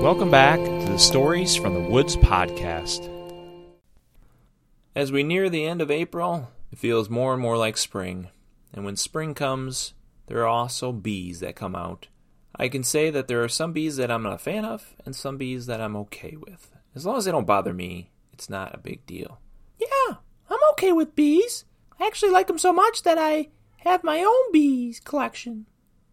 Welcome back to the Stories from the Woods podcast. As we near the end of April, it feels more and more like spring. And when spring comes, there are also bees that come out. I can say that there are some bees that I'm not a fan of, and some bees that I'm okay with. As long as they don't bother me, it's not a big deal. Yeah, I'm okay with bees. I actually like them so much that I have my own bees collection.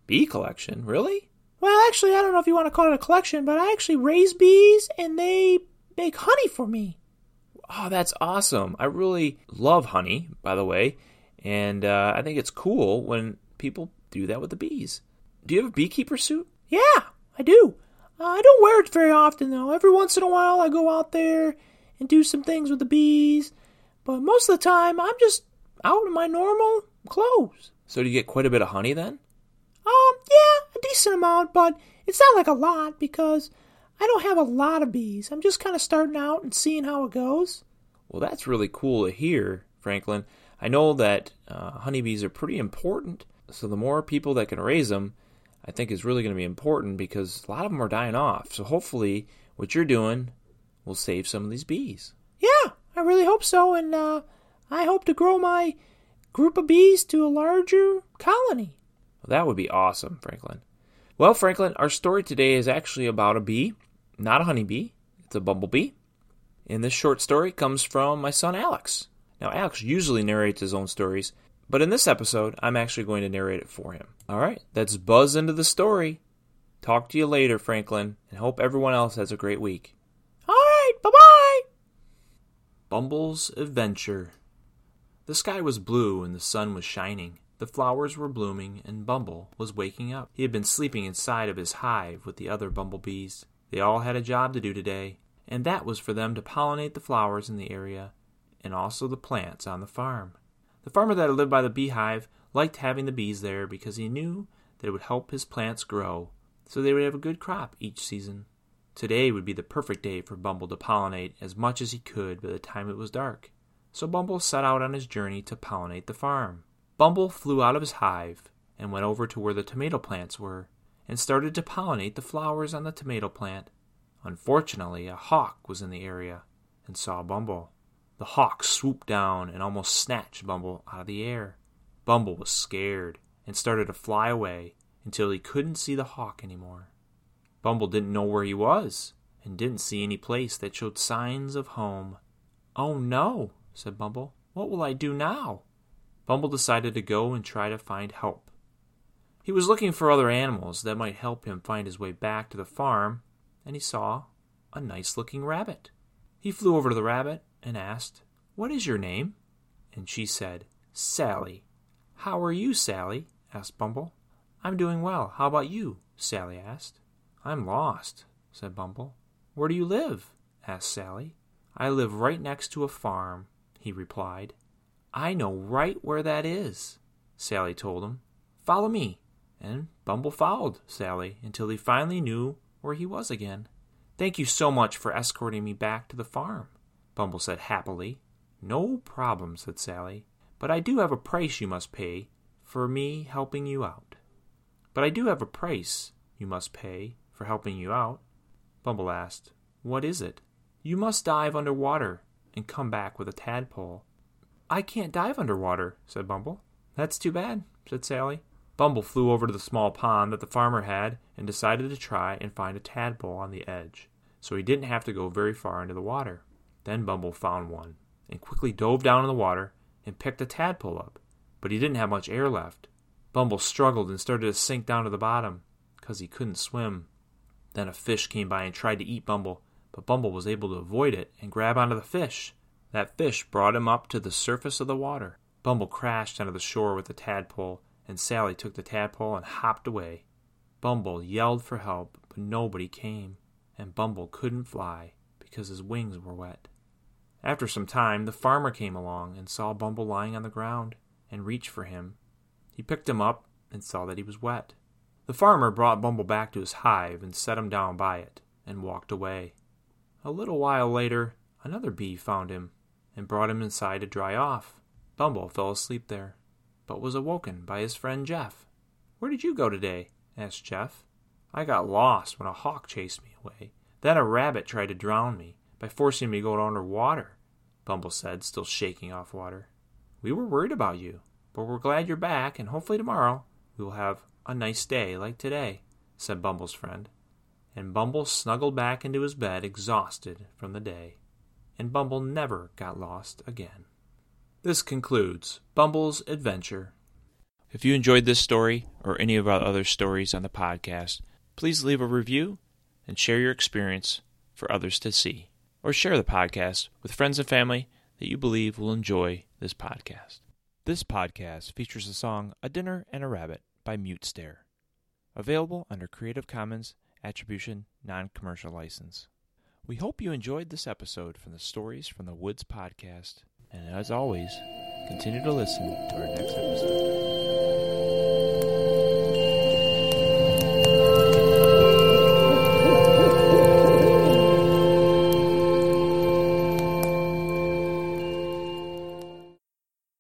Bee collection? Really? Well, actually, I don't know if you want to call it a collection, but I actually raise bees and they make honey for me. Oh, that's awesome. I really love honey, by the way, and uh, I think it's cool when people do that with the bees. Do you have a beekeeper suit? Yeah, I do. Uh, I don't wear it very often, though. Every once in a while, I go out there and do some things with the bees, but most of the time, I'm just out in my normal clothes. So, do you get quite a bit of honey then? Um, decent amount, but it's not like a lot because I don't have a lot of bees. I'm just kind of starting out and seeing how it goes. Well, that's really cool to hear, Franklin. I know that uh, honeybees are pretty important, so the more people that can raise them, I think is really going to be important because a lot of them are dying off. So hopefully, what you're doing will save some of these bees. Yeah, I really hope so, and uh, I hope to grow my group of bees to a larger colony. Well, that would be awesome, Franklin. Well, Franklin, our story today is actually about a bee, not a honeybee. It's a bumblebee. And this short story comes from my son Alex. Now, Alex usually narrates his own stories, but in this episode, I'm actually going to narrate it for him. All right, let's buzz into the story. Talk to you later, Franklin, and hope everyone else has a great week. All right, bye bye. Bumble's Adventure. The sky was blue and the sun was shining. The flowers were blooming, and Bumble was waking up. He had been sleeping inside of his hive with the other bumblebees. They all had a job to do today, and that was for them to pollinate the flowers in the area and also the plants on the farm. The farmer that lived by the beehive liked having the bees there because he knew that it would help his plants grow so they would have a good crop each season. Today would be the perfect day for Bumble to pollinate as much as he could by the time it was dark. So Bumble set out on his journey to pollinate the farm. Bumble flew out of his hive and went over to where the tomato plants were and started to pollinate the flowers on the tomato plant. Unfortunately, a hawk was in the area and saw Bumble. The hawk swooped down and almost snatched Bumble out of the air. Bumble was scared and started to fly away until he couldn't see the hawk anymore. Bumble didn't know where he was and didn't see any place that showed signs of home. Oh no, said Bumble. What will I do now? Bumble decided to go and try to find help. He was looking for other animals that might help him find his way back to the farm, and he saw a nice looking rabbit. He flew over to the rabbit and asked, What is your name? And she said, Sally. How are you, Sally? asked Bumble. I'm doing well. How about you? Sally asked. I'm lost, said Bumble. Where do you live? asked Sally. I live right next to a farm, he replied. I know right where that is, Sally told him. Follow me. And Bumble followed Sally until he finally knew where he was again. Thank you so much for escorting me back to the farm, Bumble said happily. No problem, said Sally, but I do have a price you must pay for me helping you out. But I do have a price you must pay for helping you out. Bumble asked, What is it? You must dive under water and come back with a tadpole. I can't dive underwater, said Bumble. That's too bad, said Sally. Bumble flew over to the small pond that the farmer had and decided to try and find a tadpole on the edge, so he didn't have to go very far into the water. Then Bumble found one and quickly dove down in the water and picked a tadpole up, but he didn't have much air left. Bumble struggled and started to sink down to the bottom because he couldn't swim. Then a fish came by and tried to eat Bumble, but Bumble was able to avoid it and grab onto the fish. That fish brought him up to the surface of the water. Bumble crashed onto the shore with the tadpole, and Sally took the tadpole and hopped away. Bumble yelled for help, but nobody came, and Bumble couldn't fly because his wings were wet. After some time, the farmer came along and saw Bumble lying on the ground and reached for him. He picked him up and saw that he was wet. The farmer brought Bumble back to his hive and set him down by it and walked away. A little while later, another bee found him and brought him inside to dry off. Bumble fell asleep there, but was awoken by his friend Jeff. Where did you go today? asked Jeff. I got lost when a hawk chased me away. Then a rabbit tried to drown me by forcing me to go under water, Bumble said, still shaking off water. We were worried about you, but we're glad you're back, and hopefully tomorrow we will have a nice day like today, said Bumble's friend. And Bumble snuggled back into his bed, exhausted from the day. And Bumble never got lost again. This concludes Bumble's adventure. If you enjoyed this story or any of our other stories on the podcast, please leave a review and share your experience for others to see. Or share the podcast with friends and family that you believe will enjoy this podcast. This podcast features the song A Dinner and a Rabbit by Mute Stare, available under Creative Commons Attribution Non Commercial License. We hope you enjoyed this episode from the Stories from the Woods podcast, and as always, continue to listen to our next episode.